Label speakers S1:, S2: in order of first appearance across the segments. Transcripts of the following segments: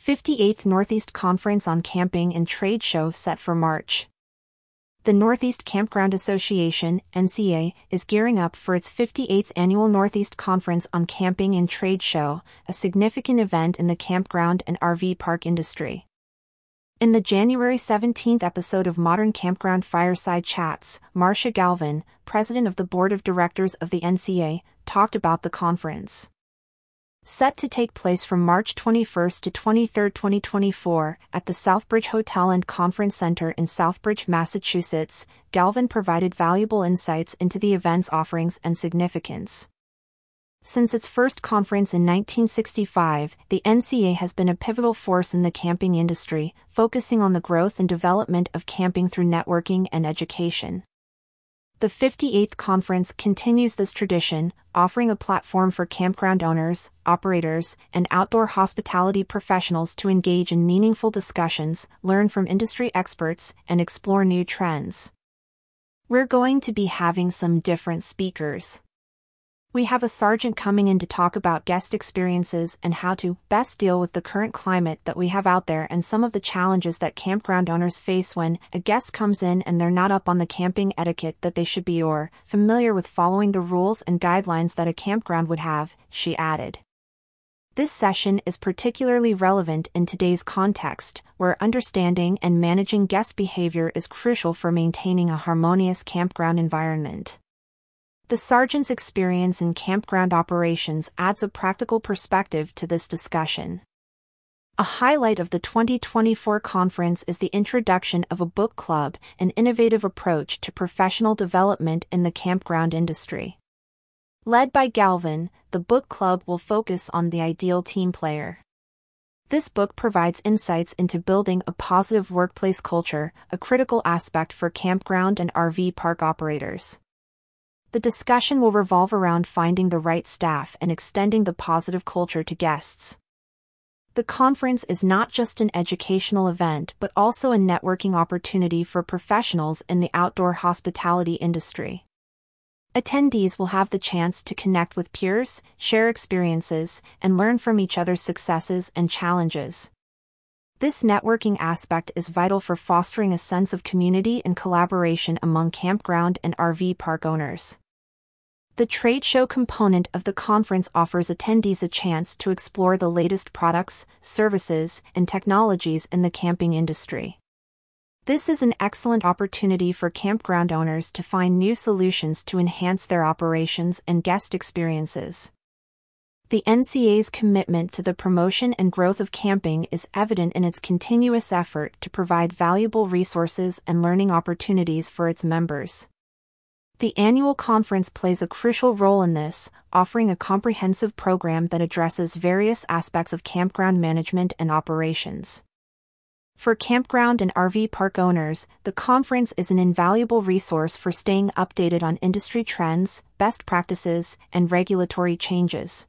S1: 58th Northeast Conference on Camping and Trade Show set for March. The Northeast Campground Association, NCA, is gearing up for its 58th annual Northeast Conference on Camping and Trade Show, a significant event in the campground and RV park industry. In the January 17th episode of Modern Campground Fireside Chats, Marcia Galvin, president of the board of directors of the NCA, talked about the conference set to take place from March 21 to 23, 2024, at the Southbridge Hotel and Conference Center in Southbridge, Massachusetts, Galvin provided valuable insights into the event's offerings and significance. Since its first conference in 1965, the NCA has been a pivotal force in the camping industry, focusing on the growth and development of camping through networking and education. The 58th conference continues this tradition, offering a platform for campground owners, operators, and outdoor hospitality professionals to engage in meaningful discussions, learn from industry experts, and explore new trends. We're going to be having some different speakers. We have a sergeant coming in to talk about guest experiences and how to best deal with the current climate that we have out there and some of the challenges that campground owners face when a guest comes in and they're not up on the camping etiquette that they should be or familiar with following the rules and guidelines that a campground would have, she added. This session is particularly relevant in today's context, where understanding and managing guest behavior is crucial for maintaining a harmonious campground environment. The sergeant's experience in campground operations adds a practical perspective to this discussion. A highlight of the 2024 conference is the introduction of a book club, an innovative approach to professional development in the campground industry. Led by Galvin, the book club will focus on the ideal team player. This book provides insights into building a positive workplace culture, a critical aspect for campground and RV park operators. The discussion will revolve around finding the right staff and extending the positive culture to guests. The conference is not just an educational event but also a networking opportunity for professionals in the outdoor hospitality industry. Attendees will have the chance to connect with peers, share experiences, and learn from each other's successes and challenges. This networking aspect is vital for fostering a sense of community and collaboration among campground and RV park owners. The trade show component of the conference offers attendees a chance to explore the latest products, services, and technologies in the camping industry. This is an excellent opportunity for campground owners to find new solutions to enhance their operations and guest experiences. The NCA's commitment to the promotion and growth of camping is evident in its continuous effort to provide valuable resources and learning opportunities for its members. The annual conference plays a crucial role in this, offering a comprehensive program that addresses various aspects of campground management and operations. For campground and RV park owners, the conference is an invaluable resource for staying updated on industry trends, best practices, and regulatory changes.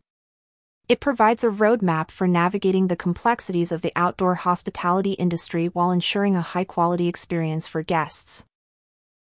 S1: It provides a roadmap for navigating the complexities of the outdoor hospitality industry while ensuring a high quality experience for guests.